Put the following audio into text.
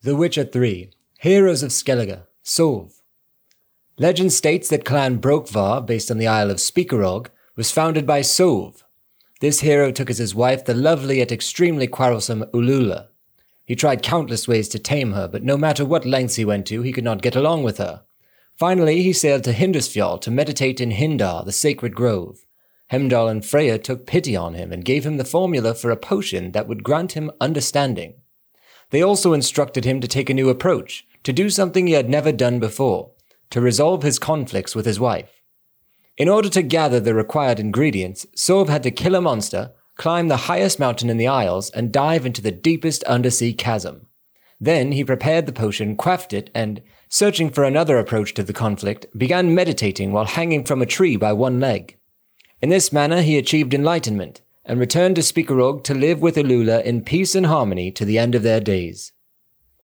The Witcher 3 Heroes of Skellige Sov. Legend states that Clan Brokvar, based on the Isle of Spikeroog, was founded by Sov. This hero took as his wife the lovely yet extremely quarrelsome Ulula. He tried countless ways to tame her, but no matter what lengths he went to, he could not get along with her. Finally, he sailed to Hindarsfjall to meditate in Hindar, the sacred grove. Heimdall and Freya took pity on him and gave him the formula for a potion that would grant him understanding. They also instructed him to take a new approach, to do something he had never done before, to resolve his conflicts with his wife. In order to gather the required ingredients, Sov had to kill a monster, climb the highest mountain in the Isles, and dive into the deepest undersea chasm. Then he prepared the potion, quaffed it, and, searching for another approach to the conflict, began meditating while hanging from a tree by one leg. In this manner he achieved enlightenment, and returned to Spikeroog to live with Ulula in peace and harmony to the end of their days.